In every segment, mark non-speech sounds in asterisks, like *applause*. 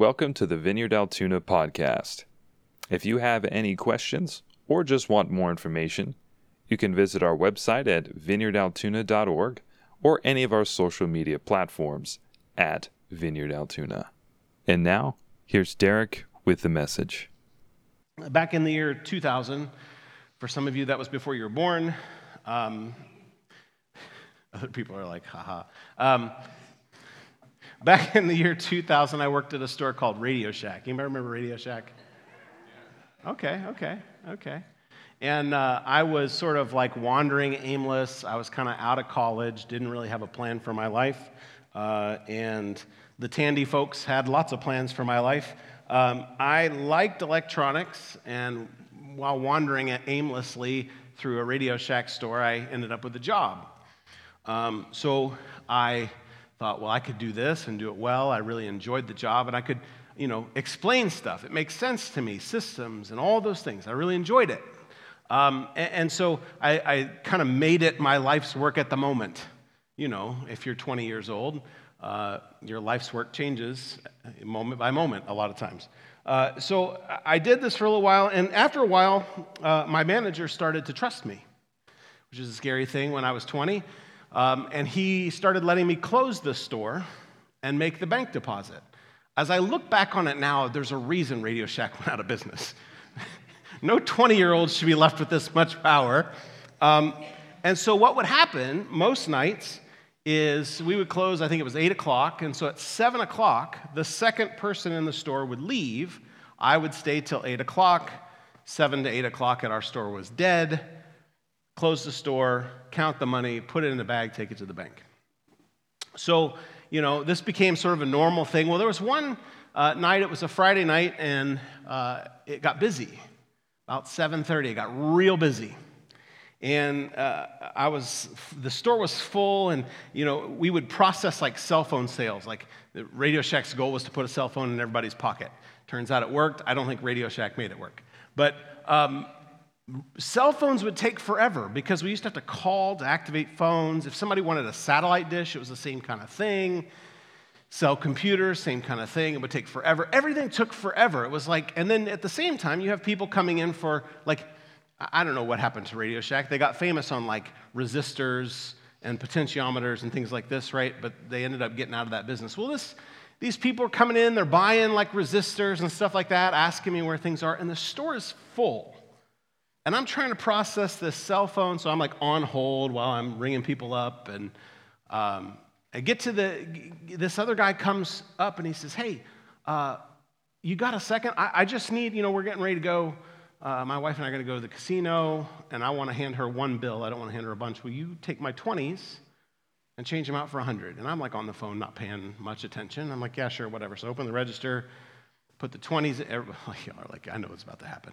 Welcome to the Vineyard Altoona podcast. If you have any questions or just want more information, you can visit our website at vineyardaltoona.org or any of our social media platforms at Vineyard Altoona. And now, here's Derek with the message. Back in the year 2000, for some of you that was before you were born, um, *laughs* other people are like, haha. Um, back in the year 2000, I worked at a store called Radio Shack. Anybody remember Radio Shack? Okay, okay, okay. And uh, I was sort of like wandering aimless. I was kind of out of college, didn't really have a plan for my life. Uh, and the Tandy folks had lots of plans for my life. Um, I liked electronics, and while wandering aimlessly through a Radio Shack store, I ended up with a job. Um, so I thought, well, I could do this and do it well. I really enjoyed the job, and I could, you know, explain stuff. It makes sense to me, systems and all those things. I really enjoyed it. Um, and, and, so I, I kind of made it my life's work at the moment. You know, if you're 20 years old, uh, your life's work changes moment by moment a lot of times. Uh, so I did this for a little while, and after a while, uh, my manager started to trust me, which is a scary thing when I was 20. Um, and he started letting me close the store and make the bank deposit. As I look back on it now, there's a reason Radio Shack *laughs* went out of business. *laughs* No 20 year old should be left with this much power. Um, and so, what would happen most nights is we would close, I think it was 8 o'clock. And so, at 7 o'clock, the second person in the store would leave. I would stay till 8 o'clock. 7 to 8 o'clock at our store was dead. Close the store, count the money, put it in a bag, take it to the bank. So, you know, this became sort of a normal thing. Well, there was one uh, night, it was a Friday night, and uh, it got busy. About 7.30 it got real busy. And uh, i was the store was full and you know we would process like cell phone sales. Like radio shack's goal was to put a cell phone in everybody's pocket. Turns out it worked. I don't think radio shack made it work. But um, cell phones would take forever because we used to have to call to activate phones if somebody wanted a satellite dish it was the same kind of thing Cell computers, same kind of thing. It would take forever. Everything took forever. It was like, and then at the same time, you have people coming in for, like, I don't know what happened to Radio Shack. They got famous on like resistors and potentiometers and things like this, right? But they ended up getting out of that business. Well, this, these people are coming in, they're buying like resistors and stuff like that, asking me where things are, and the store is full. And I'm trying to process this cell phone, so I'm like on hold while I'm ringing people up and um, I get to the, this other guy comes up and he says, Hey, uh, you got a second? I, I, just need, you know, we're getting ready to go. Uh, my wife and I are going to go to the casino, and I want to hand her one bill. I don't want to hand her a bunch. Will you take my 20s and change them out for 100? And I'm like on the phone, not paying much attention. I'm like, yeah, sure, whatever. So open the register, put the 20s, *laughs* like, I know what's about to happen.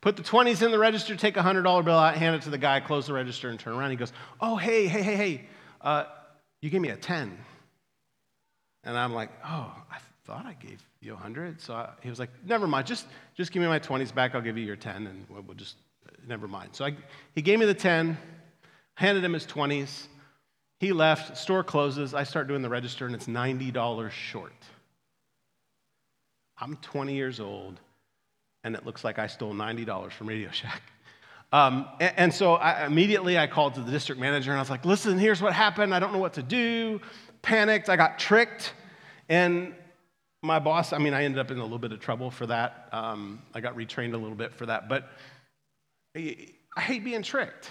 Put the 20s in the register, take a $100 bill out, hand it to the guy, close the register, and turn around. He goes, oh, hey, hey, hey, hey. Uh, you gave me a 10. And I'm like, Oh, I thought I gave you a 100. So I, he was like, Never mind. Just, just give me my 20s back. I'll give you your 10, and we'll, we'll just, never mind. So I, he gave me the 10, handed him his 20s. He left, store closes. I start doing the register, and it's $90 short. I'm 20 years old, and it looks like I stole $90 from Radio Shack. Um, and, and, so I, immediately I called to the district manager and I was like, listen, here's what happened. I don't know what to do. Panicked. I got tricked. And my boss, I mean, I ended up in a little bit of trouble for that. Um, I got retrained a little bit for that. But I hate being tricked.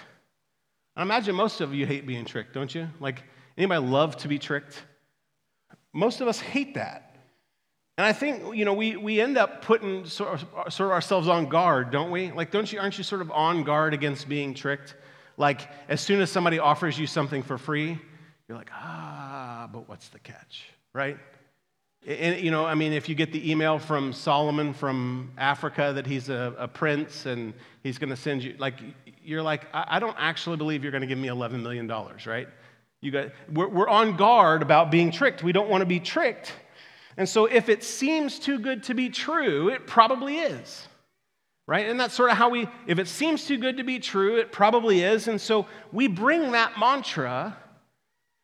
I imagine most of you hate being tricked, don't you? Like, anybody love to be tricked? Most of us hate that. And I think, you know, we, we end up putting sort of, sort of ourselves on guard, don't we? Like, don't you, aren't you sort of on guard against being tricked? Like, as soon as somebody offers you something for free, you're like, ah, but what's the catch, right? And, you know, I mean, if you get the email from Solomon from Africa that he's a, a prince and he's going to send you, like, you're like, I, I don't actually believe you're going to give me $11 million, right? You got, we're, we're on guard about being tricked. We don't want to be tricked. And so if it seems too good to be true, it probably is. Right? And that's sort of how we, if it seems too good to be true, it probably is. And so we bring that mantra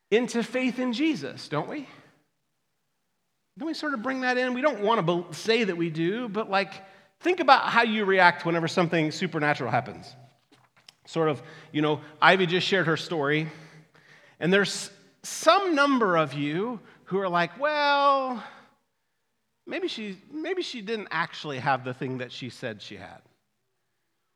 into faith in Jesus, don't we? Don't we sort of bring that in? We don't want to say that we do, but like, think about how you react whenever something supernatural happens. Sort of, you know, Ivy just shared her story, and there's some number of you who are like, well, maybe she, maybe she didn't actually have the thing that she said she had.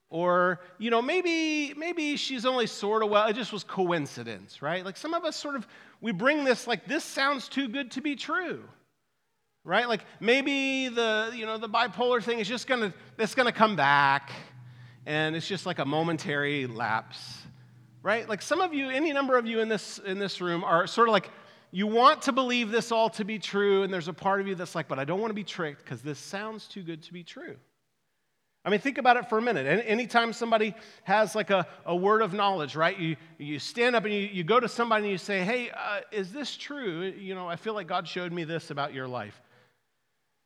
Or, you know, maybe, maybe she's only sort of well, it just was coincidence, right? Like some of us sort of, we bring this like, this sounds too good to be true right? Like maybe the, you know, the bipolar thing is just gonna, it's gonna come back and it's just like a momentary lapse, right? Like some of you, any number of you in this, in this room are sort of like, you want to believe this all to be true, and there's a part of you that's like, but I don't want to be tricked because this sounds too good to be true. I mean, think about it for a minute. Anytime somebody has like a, a word of knowledge, right? You, you stand up and you, you go to somebody and you say, hey, uh, is this true? You know, I feel like God showed me this about your life.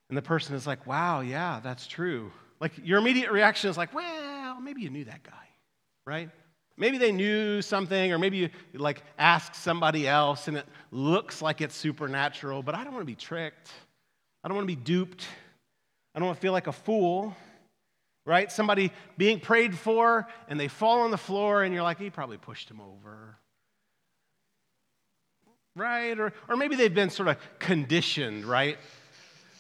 And the person is like, wow, yeah, that's true. Like your immediate reaction is like, well, maybe you knew that guy, right? Maybe they knew something, or maybe you like ask somebody else and it looks like it's supernatural, but I don't want to be tricked. I don't want to be duped. I don't want to feel like a fool, right? Somebody being prayed for and they fall on the floor and you're like, he probably pushed him over. Right? Or, or maybe they've been sort of conditioned, right?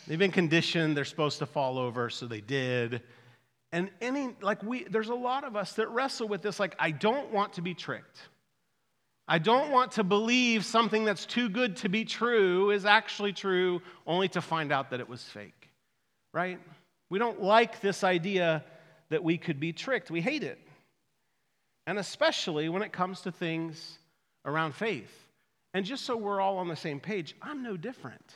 They've been conditioned, they're supposed to fall over, so they did. And any, like we, there's a lot of us that wrestle with this, like, I don't want to be tricked. I don't want to believe something that's too good to be true is actually true, only to find out that it was fake, right? We don't like this idea that we could be tricked. We hate it. And especially when it comes to things around faith. And just so we're all on the same page, I'm no different.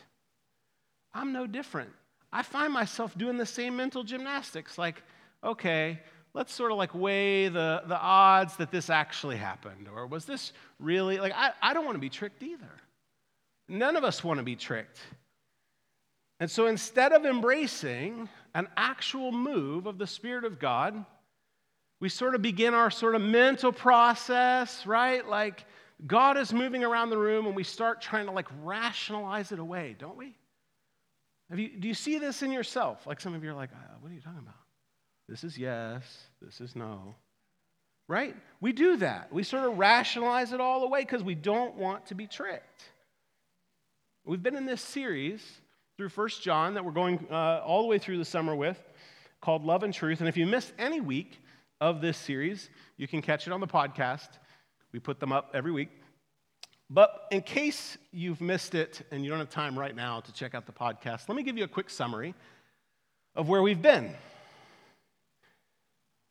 I'm no different. I find myself doing the same mental gymnastics like, okay, let's sort of like weigh the, the odds that this actually happened. Or was this really, like, I, I don't want to be tricked either. None of us want to be tricked. And so instead of embracing an actual move of the Spirit of God, we sort of begin our sort of mental process, right? Like God is moving around the room and we start trying to like rationalize it away, don't we? You, do you see this in yourself? Like some of you are like, uh, what are you talking about? This is yes, this is no. Right? We do that. We sort of rationalize it all away because we don't want to be tricked. We've been in this series through First John that we're going uh, all the way through the summer with called Love and Truth. And if you missed any week of this series, you can catch it on the podcast. We put them up every week. But in case you've missed it and you don't have time right now to check out the podcast, let me give you a quick summary of where we've been.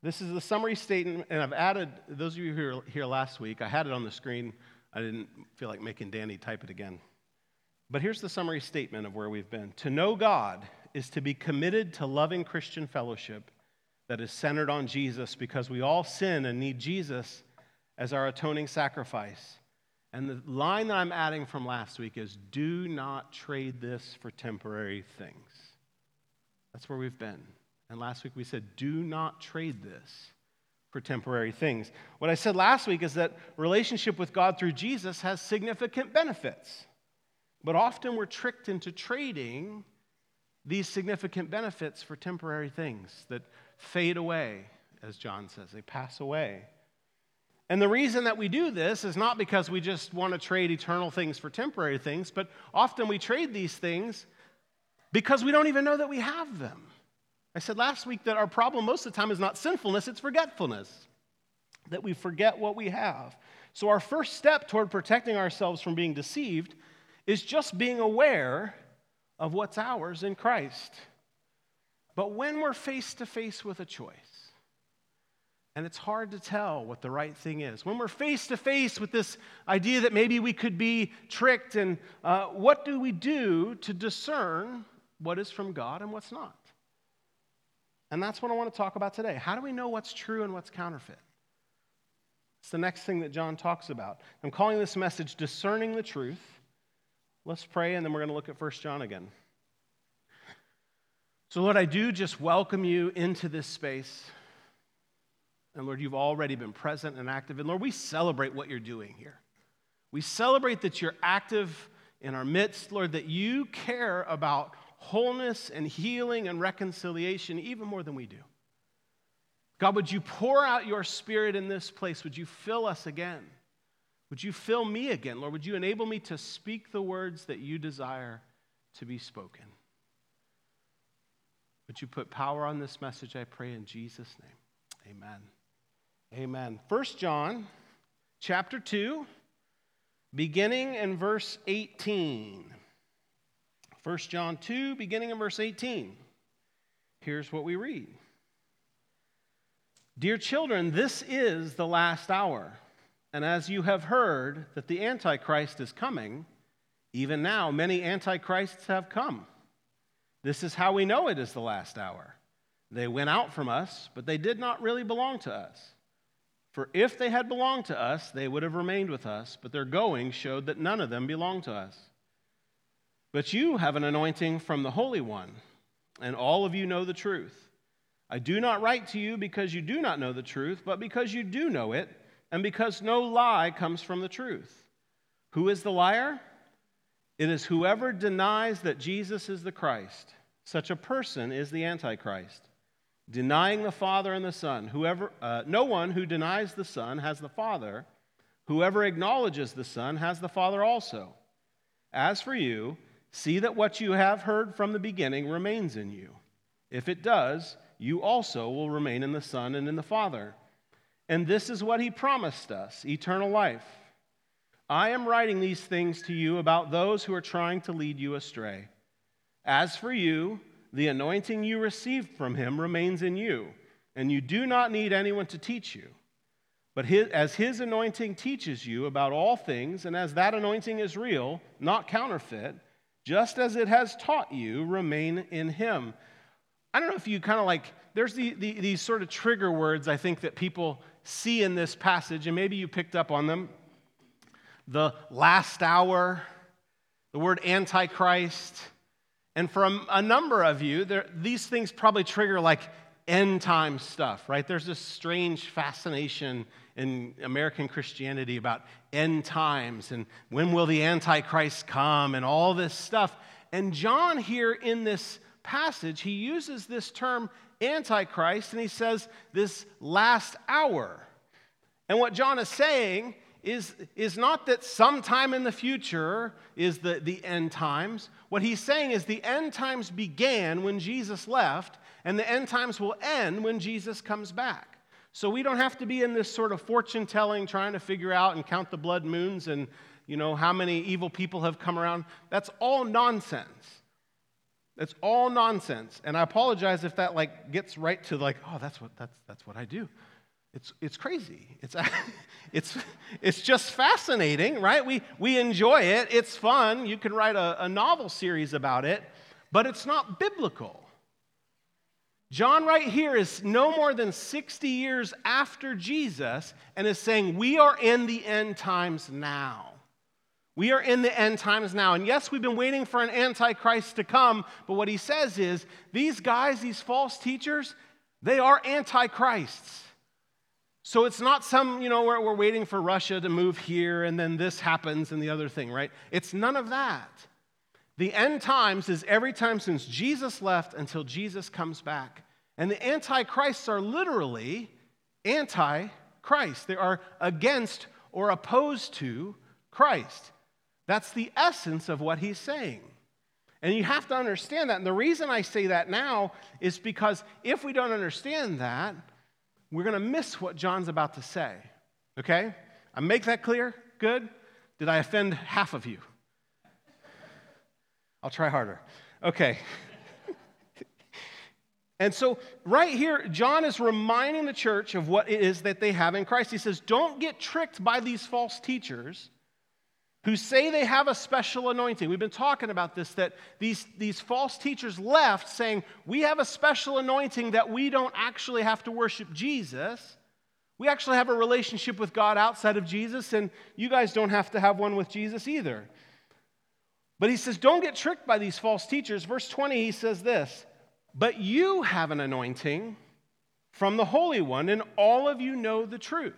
This is the summary statement, and I've added, those of you who were here last week, I had it on the screen. I didn't feel like making Danny type it again. But here's the summary statement of where we've been. To know God is to be committed to loving Christian fellowship that is centered on Jesus because we all sin and need Jesus as our atoning sacrifice. And the line that I'm adding from last week is do not trade this for temporary things. That's where we've been. And last week we said, do not trade this for temporary things. What I said last week is that relationship with God through Jesus has significant benefits. But often we're tricked into trading these significant benefits for temporary things that fade away, as John says, they pass away. And the reason that we do this is not because we just want to trade eternal things for temporary things, but often we trade these things because we don't even know that we have them. I said last week that our problem most of the time is not sinfulness, it's forgetfulness, that we forget what we have. So, our first step toward protecting ourselves from being deceived is just being aware of what's ours in Christ. But when we're face to face with a choice, and it's hard to tell what the right thing is. When we're face to face with this idea that maybe we could be tricked, and uh, what do we do to discern what is from God and what's not? And that's what I want to talk about today. How do we know what's true and what's counterfeit? It's the next thing that John talks about. I'm calling this message Discerning the Truth. Let's pray, and then we're going to look at 1 John again. So, Lord, I do just welcome you into this space. And Lord, you've already been present and active. And Lord, we celebrate what you're doing here. We celebrate that you're active in our midst, Lord, that you care about wholeness and healing and reconciliation even more than we do. God, would you pour out your spirit in this place? Would you fill us again? Would you fill me again, Lord? Would you enable me to speak the words that you desire to be spoken? Would you put power on this message, I pray, in Jesus' name? Amen. Amen. First John chapter 2, beginning in verse 18. 1 John 2, beginning in verse 18. Here's what we read Dear children, this is the last hour. And as you have heard that the Antichrist is coming, even now many Antichrists have come. This is how we know it is the last hour. They went out from us, but they did not really belong to us. For if they had belonged to us, they would have remained with us, but their going showed that none of them belonged to us. But you have an anointing from the Holy One, and all of you know the truth. I do not write to you because you do not know the truth, but because you do know it, and because no lie comes from the truth. Who is the liar? It is whoever denies that Jesus is the Christ. Such a person is the Antichrist denying the Father and the Son. Whoever, uh, no one who denies the Son has the Father. Whoever acknowledges the Son has the Father also. As for you, see that what you have heard from the beginning remains in you. If it does, you also will remain in the Son and in the Father. And this is what he promised us eternal life. I am writing these things to you about those who are trying to lead you astray. As for you, the anointing you received from him remains in you, and you do not need anyone to teach you. But his, as his anointing teaches you about all things, and as that anointing is real, not counterfeit, just as it has taught you, remain in him. I don't know if you kind of like, there's the, the, these sort of trigger words I think that people see in this passage, and maybe you picked up on them. The last hour, the word antichrist, and for a, a number of you, there, these things probably trigger like end time stuff, right? There's this strange fascination in American Christianity about end times and when will the Antichrist come and all this stuff. And John, here in this passage, he uses this term Antichrist and he says this last hour. And what John is saying is, is not that sometime in the future is the, the end times. What he's saying is the end times began when Jesus left, and the end times will end when Jesus comes back. So we don't have to be in this sort of fortune telling, trying to figure out and count the blood moons and you know how many evil people have come around. That's all nonsense. That's all nonsense. And I apologize if that like gets right to like, oh, that's what that's that's what I do. It's, it's crazy. It's, *laughs* it's, it's just fascinating, right? We, we enjoy it. It's fun. You can write a, a novel series about it, but it's not biblical. John, right here, is no more than 60 years after Jesus and is saying, We are in the end times now. We are in the end times now. And yes, we've been waiting for an antichrist to come, but what he says is these guys, these false teachers, they are antichrists. So it's not some, you know, where we're waiting for Russia to move here and then this happens and the other thing, right? It's none of that. The end times is every time since Jesus left until Jesus comes back. And the antichrists are literally anti Christ, they are against or opposed to Christ. That's the essence of what he's saying. And you have to understand that. And the reason I say that now is because if we don't understand that, we're going to miss what John's about to say. Okay? I make that clear? Good? Did I offend half of you? I'll try harder. Okay. and so, right here, John is reminding the church of what it is that they have in Christ. He says, Don't get tricked by these false teachers who say they have a special anointing. We've been talking about this that these, these false teachers left saying, We have a special anointing that we don't actually have to worship Jesus. We actually have a relationship with God outside of Jesus, and you guys don't have to have one with Jesus either. But he says, Don't get tricked by these false teachers. Verse 20, he says this But you have an anointing from the Holy One, and all of you know the truth.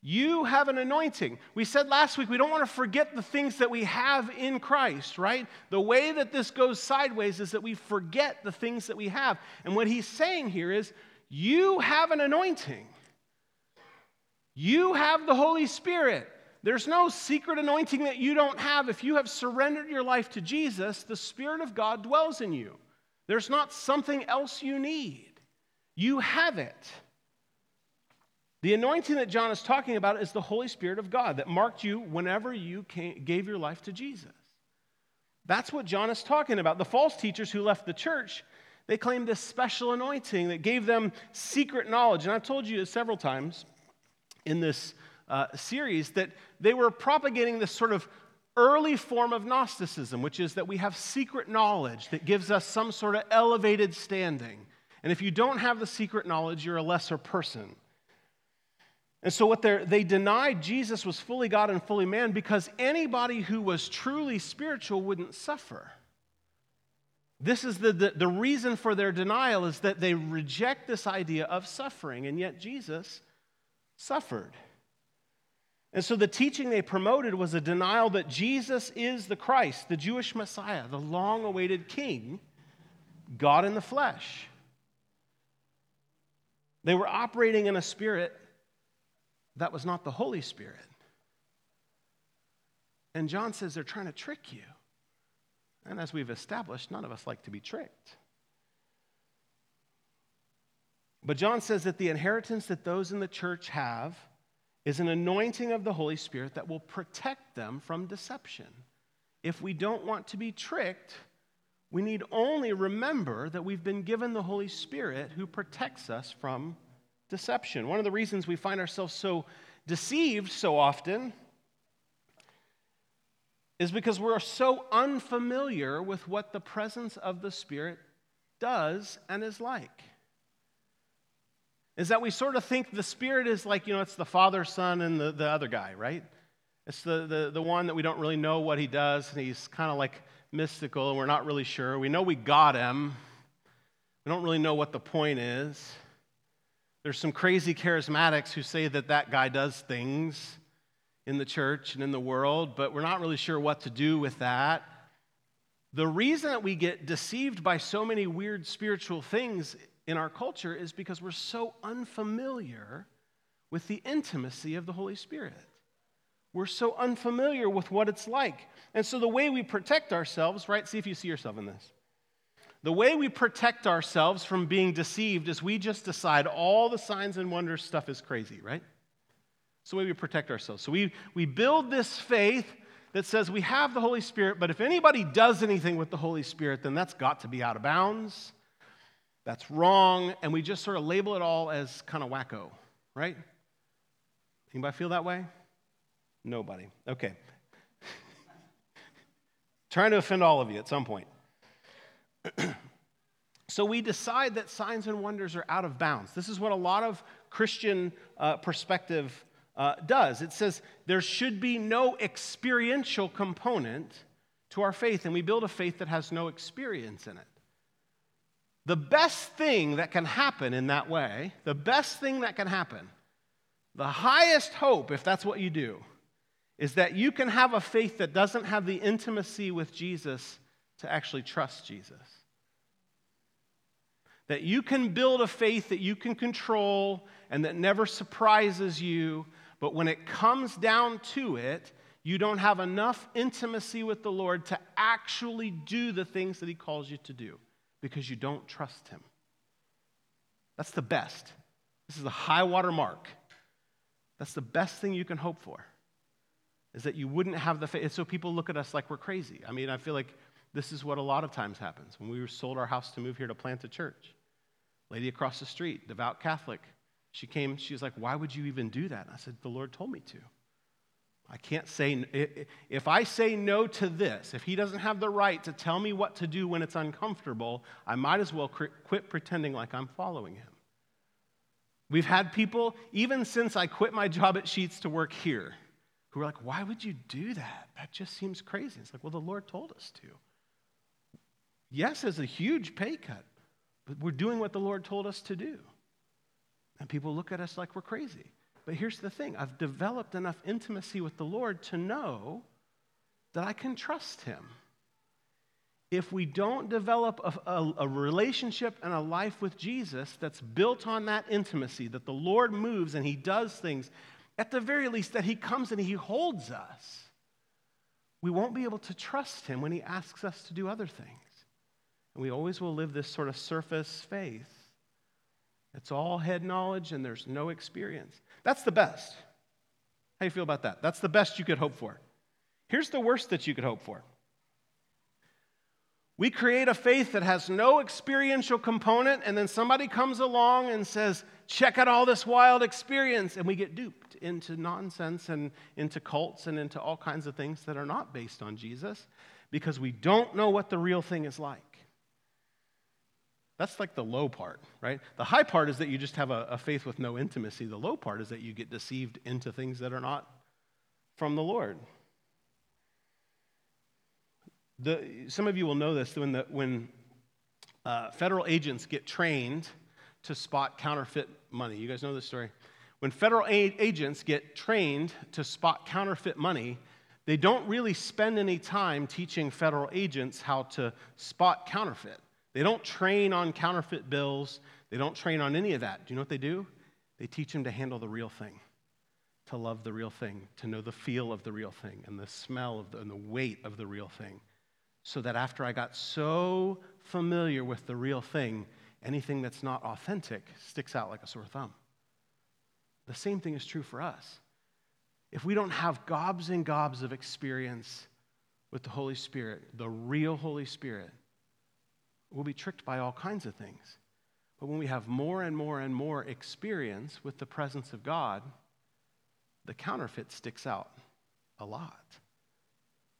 You have an anointing. We said last week we don't want to forget the things that we have in Christ, right? The way that this goes sideways is that we forget the things that we have. And what he's saying here is you have an anointing. You have the Holy Spirit. There's no secret anointing that you don't have. If you have surrendered your life to Jesus, the Spirit of God dwells in you. There's not something else you need. You have it. The anointing that John is talking about is the Holy Spirit of God that marked you whenever you came, gave your life to Jesus. That's what John is talking about. The false teachers who left the church, they claimed this special anointing that gave them secret knowledge. And I've told you several times in this uh, series that they were propagating this sort of early form of Gnosticism, which is that we have secret knowledge that gives us some sort of elevated standing. And if you don't have the secret knowledge, you're a lesser person. And so, what they they denied Jesus was fully God and fully man because anybody who was truly spiritual wouldn't suffer. This is the, the, the, reason for their denial is that they reject this idea of suffering, and yet Jesus suffered. And so the teaching they promoted was a denial that Jesus is the Christ, the Jewish Messiah, the long awaited King, God in the flesh. They were operating in a spirit that was not the Holy Spirit. And John says they're trying to trick you. And as we've established, none of us like to be tricked. But John says that the inheritance that those in the church have is an anointing of the Holy Spirit that will protect them from deception. If we don't want to be tricked, we need only remember that we've been given the Holy Spirit who protects us from deception. One of the reasons we find ourselves so deceived so often is because we're so unfamiliar with what the presence of the Spirit does and is like. Is that we sort of think the Spirit is like, you know, it's the Father, Son, and the, the other guy, right? It's the, the, the one that we don't really know what he does, and he's kind of like mystical, and we're not really sure. We know we got him, we don't really know what the point is. There's some crazy charismatics who say that that guy does things in the church and in the world, but we're not really sure what to do with that. The reason that we get deceived by so many weird spiritual things in our culture is because we're so unfamiliar with the intimacy of the Holy Spirit. We're so unfamiliar with what it's like. And so the way we protect ourselves, right? See if you see yourself in this. The way we protect ourselves from being deceived is we just decide all the signs and wonders stuff is crazy, right? It's the way we protect ourselves. So we, we build this faith that says we have the Holy Spirit, but if anybody does anything with the Holy Spirit, then that's got to be out of bounds. That's wrong. And we just sort of label it all as kind of wacko, right? Anybody feel that way? Nobody. Okay. *laughs* Trying to offend all of you at some point. *clears throat* so we decide that signs and wonders are out of bounds. This is what a lot of Christian uh, perspective uh, does. It says there should be no experiential component to our faith, and we build a faith that has no experience in it. The best thing that can happen in that way, the best thing that can happen, the highest hope, if that's what you do, is that you can have a faith that doesn't have the intimacy with Jesus to actually trust Jesus. That you can build a faith that you can control and that never surprises you, but when it comes down to it, you don't have enough intimacy with the Lord to actually do the things that He calls you to do because you don't trust Him. That's the best. This is a high water mark. That's the best thing you can hope for, is that you wouldn't have the faith. So people look at us like we're crazy. I mean, I feel like this is what a lot of times happens when we sold our house to move here to plant a church. Lady across the street, devout Catholic, she came, she was like, Why would you even do that? And I said, The Lord told me to. I can't say, if I say no to this, if he doesn't have the right to tell me what to do when it's uncomfortable, I might as well quit pretending like I'm following him. We've had people, even since I quit my job at Sheetz to work here, who are like, Why would you do that? That just seems crazy. It's like, Well, the Lord told us to. Yes, it's a huge pay cut, but we're doing what the Lord told us to do. And people look at us like we're crazy. But here's the thing I've developed enough intimacy with the Lord to know that I can trust Him. If we don't develop a, a, a, relationship and a life with Jesus that's built on that intimacy, that the Lord moves and He does things, at the very least, that He comes and He holds us, we won't be able to trust Him when He asks us to do other things. And we always will live this sort of surface faith. It's all head knowledge and there's no experience. That's the best. How do you feel about that? That's the best you could hope for. Here's the worst that you could hope for. We create a faith that has no experiential component, and then somebody comes along and says, Check out all this wild experience. And we get duped into nonsense and into cults and into all kinds of things that are not based on Jesus because we don't know what the real thing is like. That's like the low part, right? The high part is that you just have a, a, faith with no intimacy. The low part is that you get deceived into things that are not from the Lord. The, some of you will know this when, the, when uh, federal agents get trained to spot counterfeit money. You guys know this story? When federal a- agents get trained to spot counterfeit money, they don't really spend any time teaching federal agents how to spot counterfeit. They don't train on counterfeit bills. They don't train on any of that. Do you know what they do? They teach them to handle the real thing, to love the real thing, to know the feel of the real thing, and the smell of the, and the weight of the real thing. So that after I got so familiar with the real thing, anything that's not authentic sticks out like a sore thumb. The same thing is true for us. If we don't have gobs and gobs of experience with the Holy Spirit, the real Holy Spirit, We'll be tricked by all kinds of things. But when we have more and more and more experience with the presence of God, the counterfeit sticks out a lot.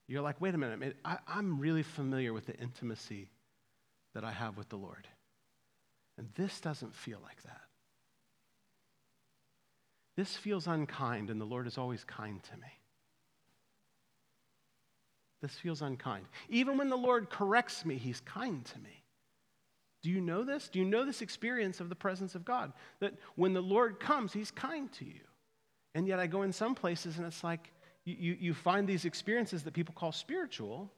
You're like, wait a minute, I, I'm really familiar with the intimacy that I have with the Lord. And this doesn't feel like that. This feels unkind, and the Lord is always kind to me. This feels unkind. Even when the Lord corrects me, He's kind to me. Do you know this? Do you know this experience of the presence of God? That when the Lord comes, He's kind to you. And yet I go in some places and it's like you, you, find these experiences that people call spiritual,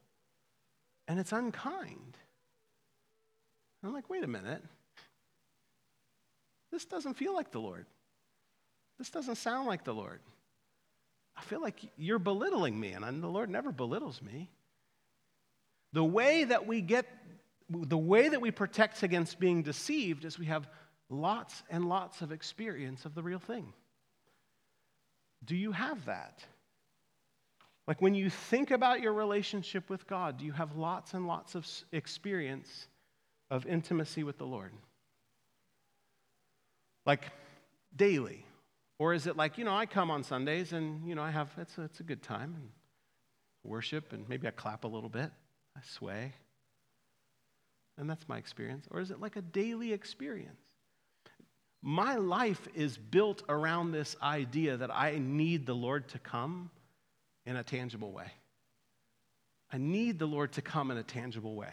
and it's unkind. And I'm like, wait a minute. This doesn't feel like the Lord. This doesn't sound like the Lord. I feel like you're belittling me, and the Lord never belittles me. The way that we get the way that we protect against being deceived is we have lots and lots of experience of the real thing. Do you have that? Like when you think about your relationship with God, do you have lots and lots of experience of intimacy with the Lord? Like daily? Or is it like, you know, I come on Sundays and, you know, I have, it's a, it's a good time and worship and maybe I clap a little bit, I sway and that's my experience? Or is it like a daily experience? My life is built around this idea that I need the Lord to come in a tangible way. I need the Lord to come in a tangible way.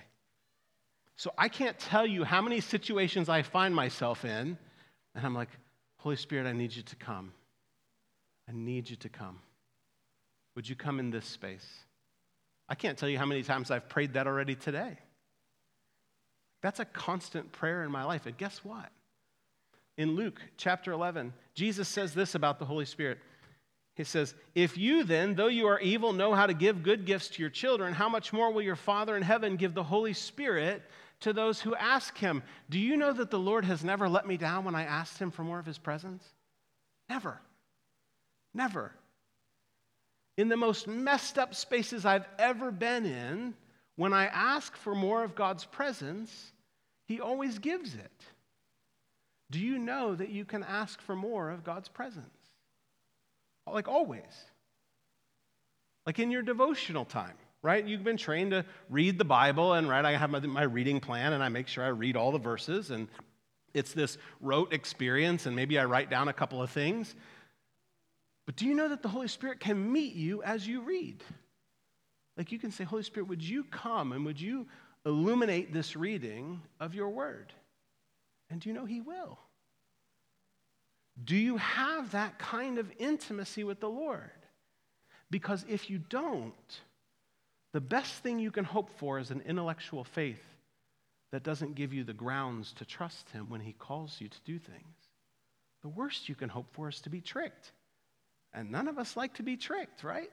So I can't tell you how many situations I find myself in, and I'm like, Holy Spirit, I need you to come. I need you to come. Would you come in this space? I can't tell you how many times I've prayed that already today. That's a constant prayer in my life. And guess what? In Luke chapter 11, Jesus says this about the Holy Spirit. He says, If you then, though you are evil, know how to give good gifts to your children, how much more will your Father in heaven give the Holy Spirit to those who ask him? Do you know that the Lord has never let me down when I asked him for more of his presence? Never. Never. In the most messed up spaces I've ever been in, when I ask for more of God's presence, He always gives it. Do you know that you can ask for more of God's presence? Like always. Like in your devotional time, right? You've been trained to read the Bible, and right, I have my, my reading plan, and I make sure I read all the verses, and it's this rote experience, and maybe I write down a couple of things. But do you know that the Holy Spirit can meet you as you read? Like you can say, Holy Spirit, would you come and would you illuminate this reading of your word? And do you know He will? Do you have that kind of intimacy with the Lord? Because if you don't, the best thing you can hope for is an intellectual faith that doesn't give you the grounds to trust Him when He calls you to do things. The worst you can hope for is to be tricked. And none of us like to be tricked, right?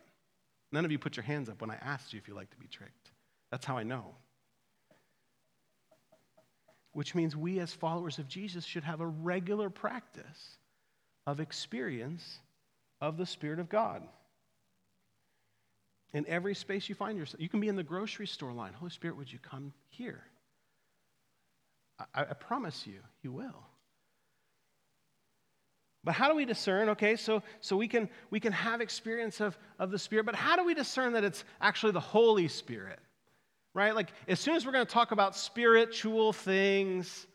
None of you put your hands up when I asked you if you like to be tricked. That's how I know. Which means we, as followers of Jesus, should have a regular practice of experience of the Spirit of God. In every space you find yourself, you can be in the grocery store line. Holy Spirit, would you come here? I, I promise you, you will. But how do we discern? Okay, so, so we, can, we can have experience of, of the Spirit, but how do we discern that it's actually the Holy Spirit? Right? Like, as soon as we're going to talk about spiritual things,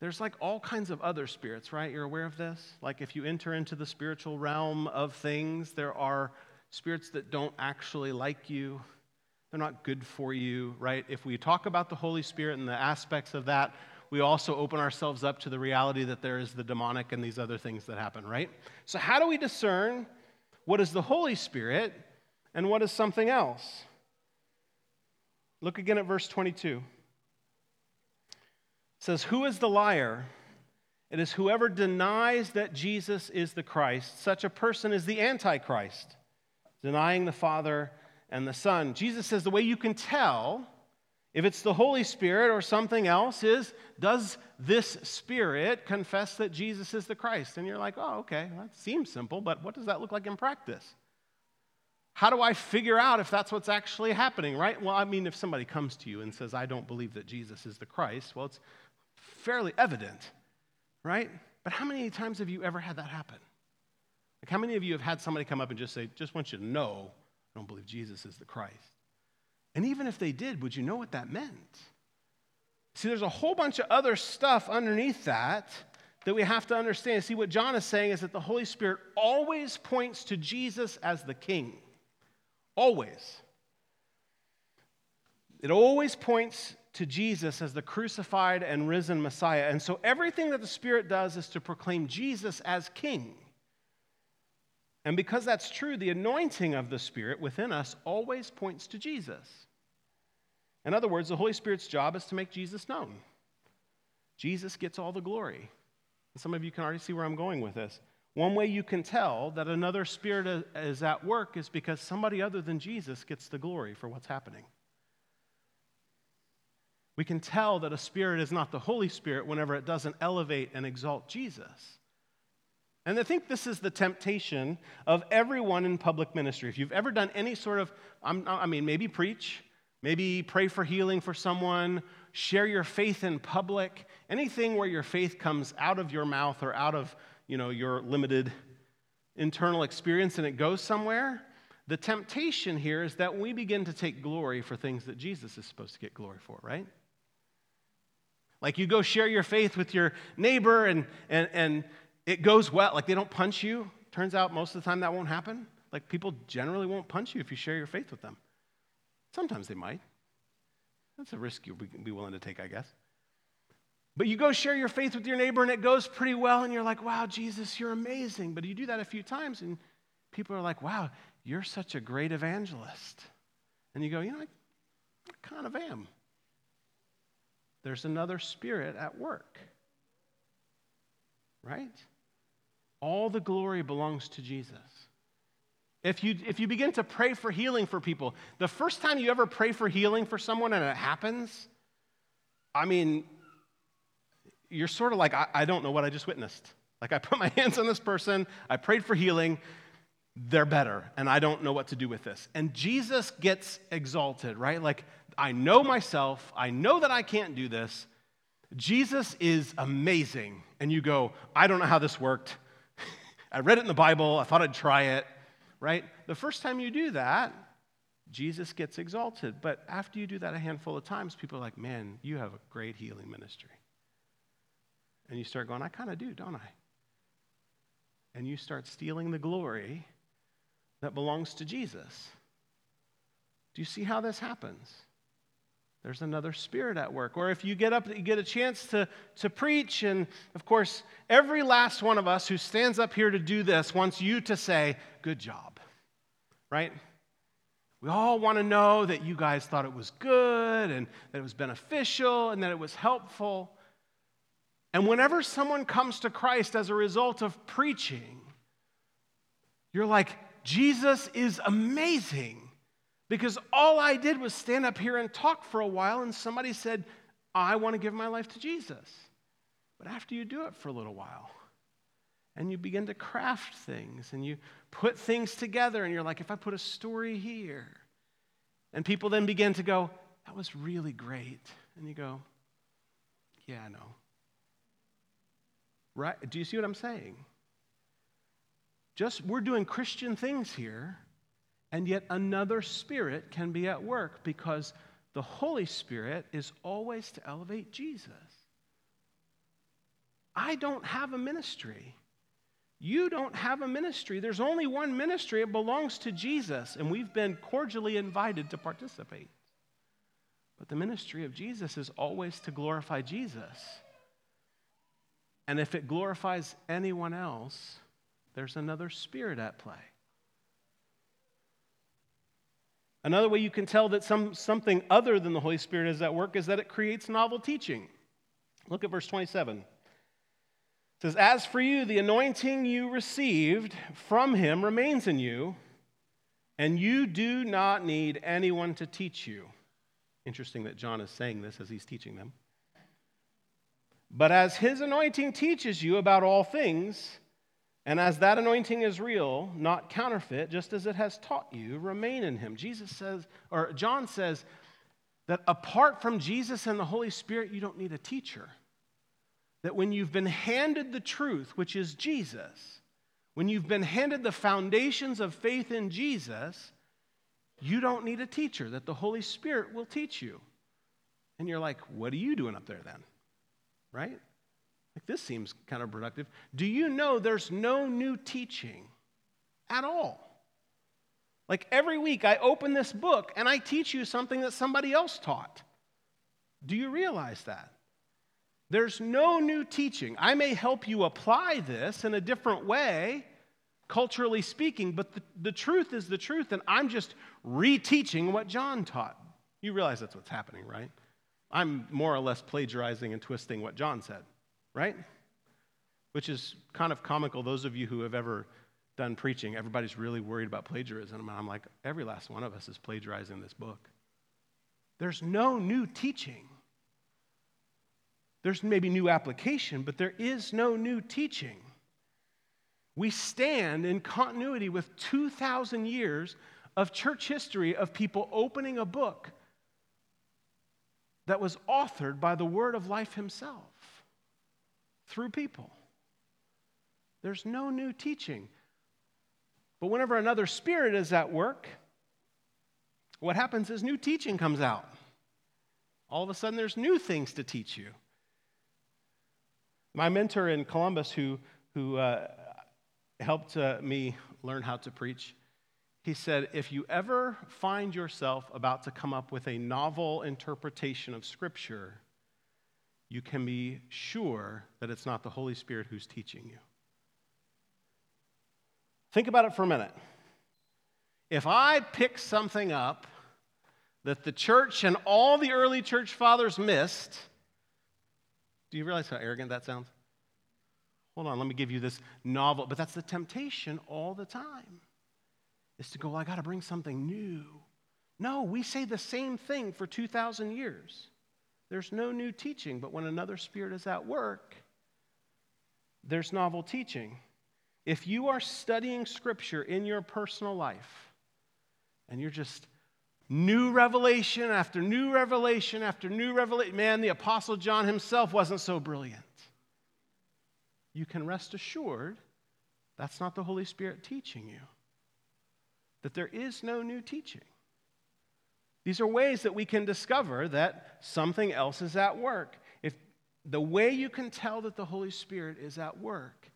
there's like all kinds of other spirits, right? You're aware of this? Like, if you enter into the spiritual realm of things, there are spirits that don't actually like you. They're not good for you, right? If we talk about the Holy Spirit and the aspects of that, we also open ourselves up to the reality that there is the demonic and these other things that happen, right? So, how do we discern what is the Holy Spirit and what is something else? Look again at verse 22. It says, Who is the liar? It is whoever denies that Jesus is the Christ. Such a person is the Antichrist, denying the Father and the Son. Jesus says the way you can tell if it's the Holy Spirit or something else, is does this Spirit confess that Jesus is the Christ? And you're like, oh, okay, that seems simple, but what does that look like in practice? How do I figure out if that's what's actually happening, right? Well, I mean, if somebody comes to you and says, I don't believe that Jesus is the Christ, well, it's fairly evident, right? But how many times have you ever had that happen? Like, how many of you have had somebody come up and just say, just want you to know, I don't believe Jesus is the Christ? And even if they did, would you know what that meant? See, there's a whole bunch of other stuff underneath that that we have to understand. See, what John is saying is that the Holy Spirit always points to Jesus as the King. Always. It always points to Jesus as the crucified and risen Messiah. And so everything that the Spirit does is to proclaim Jesus as King. And because that's true, the anointing of the Spirit within us always points to Jesus. In other words, the Holy Spirit's job is to make Jesus known. Jesus gets all the glory. And some of you can already see where I'm going with this. One way you can tell that another spirit is at work is because somebody other than Jesus gets the glory for what's happening. We can tell that a spirit is not the Holy Spirit whenever it doesn't elevate and exalt Jesus. And I think this is the temptation of everyone in public ministry. If you've ever done any sort of, I mean, maybe preach, maybe pray for healing for someone, share your faith in public, anything where your faith comes out of your mouth or out of, you know, your limited internal experience and it goes somewhere, the temptation here is that we begin to take glory for things that Jesus is supposed to get glory for, right? Like you go share your faith with your neighbor and, and, and it goes well. Like they don't punch you. Turns out most of the time that won't happen. Like people generally won't punch you if you share your faith with them. Sometimes they might. That's a risk you'll be willing to take, I guess. But you go share your faith with your neighbor and it goes pretty well, and you're like, wow, Jesus, you're amazing. But you do that a few times, and people are like, wow, you're such a great evangelist. And you go, you know, I, I kind of am. There's another spirit at work, right? All the glory belongs to Jesus. If you, if you begin to pray for healing for people, the first time you ever pray for healing for someone and it happens, I mean, you're sort of like, I, I don't know what I just witnessed. Like, I put my *laughs* hands on this person, I prayed for healing, they're better, and I don't know what to do with this. And Jesus gets exalted, right? Like, I know myself, I know that I can't do this. Jesus is amazing. And you go, I don't know how this worked. I read it in the Bible. I thought I'd try it, right? The first time you do that, Jesus gets exalted. But after you do that a handful of times, people are like, man, you have a great healing ministry. And you start going, I kind of do, don't I? And you start stealing the glory that belongs to Jesus. Do you see how this happens? There's another spirit at work. Or if you get up, you get a chance to, to preach, and of course, every last one of us who stands up here to do this wants you to say, Good job, right? We all want to know that you guys thought it was good and that it was beneficial and that it was helpful. And whenever someone comes to Christ as a result of preaching, you're like, Jesus is amazing. Because all I did was stand up here and talk for a while, and somebody said, I want to give my life to Jesus. But after you do it for a little while, and you begin to craft things, and you put things together, and you're like, if I put a story here, and people then begin to go, that was really great. And you go, yeah, I know. Right? Do you see what I'm saying? Just we're doing Christian things here and yet another spirit can be at work because the Holy Spirit is always to elevate Jesus. I don't have a ministry. You don't have a ministry. There's only one ministry. It belongs to Jesus, and we've been cordially invited to participate. But the ministry of Jesus is always to glorify Jesus. And if it glorifies anyone else, there's another spirit at play. Another way you can tell that some, something other than the Holy Spirit is at work is that it creates novel teaching. Look at verse 27. It says, As for you, the anointing you received from him remains in you, and you do not need anyone to teach you. Interesting that John is saying this as he's teaching them. But as his anointing teaches you about all things, and as that anointing is real, not counterfeit, just as it has taught you, remain in him. Jesus says, or John says, that apart from Jesus and the Holy Spirit, you don't need a teacher. That when you've been handed the truth, which is Jesus, when you've been handed the foundations of faith in Jesus, you don't need a teacher, that the Holy Spirit will teach you. And you're like, what are you doing up there then? Right? Like, this seems kind of productive. Do you know there's no new teaching at all? Like, every week I open this book and I teach you something that somebody else taught. Do you realize that? There's no new teaching. I may help you apply this in a different way, culturally speaking, but the, the truth is the truth, and I'm just reteaching what John taught. You realize that's what's happening, right? I'm more or less plagiarizing and twisting what John said right? Which is kind of comical. Those of you who have ever done preaching, everybody's really worried about plagiarism. And I'm like, every last one of us is plagiarizing this book. There's no new teaching. There's maybe new application, but there is no new teaching. We stand in continuity with 2,000 years of church history of people opening a book that was authored by the Word of Life Himself through people. There's no new teaching. But whenever another spirit is at work, what happens is new teaching comes out. All of a sudden, there's new things to teach you. My mentor in Columbus, who, who uh, helped uh, me learn how to preach, he said, If you ever find yourself about to come up with a novel interpretation of Scripture, you can be sure that it's not the Holy Spirit who's teaching you. Think about it for a minute. If I pick something up that the church and all the early church fathers missed, do you realize how arrogant that sounds? Hold on, let me give you this novel. But that's the temptation all the time, is to go, well, I got to bring something new. No, we say the same thing for 2,000 years. There's no new teaching, but when another spirit is at work, there's novel teaching. If you are studying scripture in your personal life and you're just new revelation after new revelation after new revelation, man, the Apostle John himself wasn't so brilliant. You can rest assured that's not the Holy Spirit teaching you, that there is no new teaching. These are ways that we can discover that something else is at work. If the way you can tell that the Holy Spirit is at work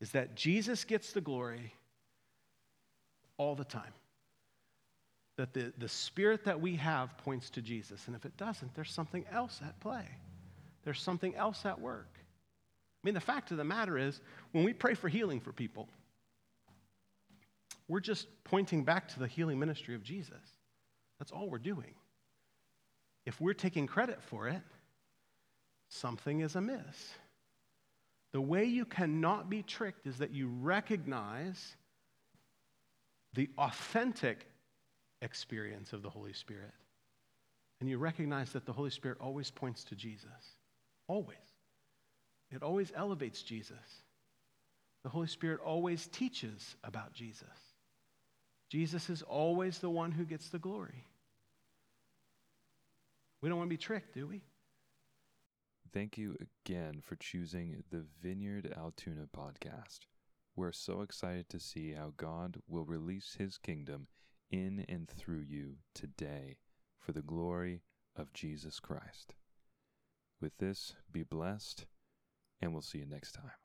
is that Jesus gets the glory all the time. that the, the spirit that we have points to Jesus. And if it doesn't, there's something else at play, there's something else at work. I mean, the fact of the matter is, when we pray for healing for people, we're just pointing back to the healing ministry of Jesus. That's all we're doing. If we're taking credit for it, something is amiss. The way you cannot be tricked is that you recognize the authentic experience of the Holy Spirit. And you recognize that the Holy Spirit always points to Jesus. Always. It always elevates Jesus. The Holy Spirit always teaches about Jesus. Jesus is always the one who gets the glory. We don't want to be tricked, do we? Thank you again for choosing the Vineyard Altoona podcast. We're so excited to see how God will release his kingdom in and through you today for the glory of Jesus Christ. With this, be blessed, and we'll see you next time.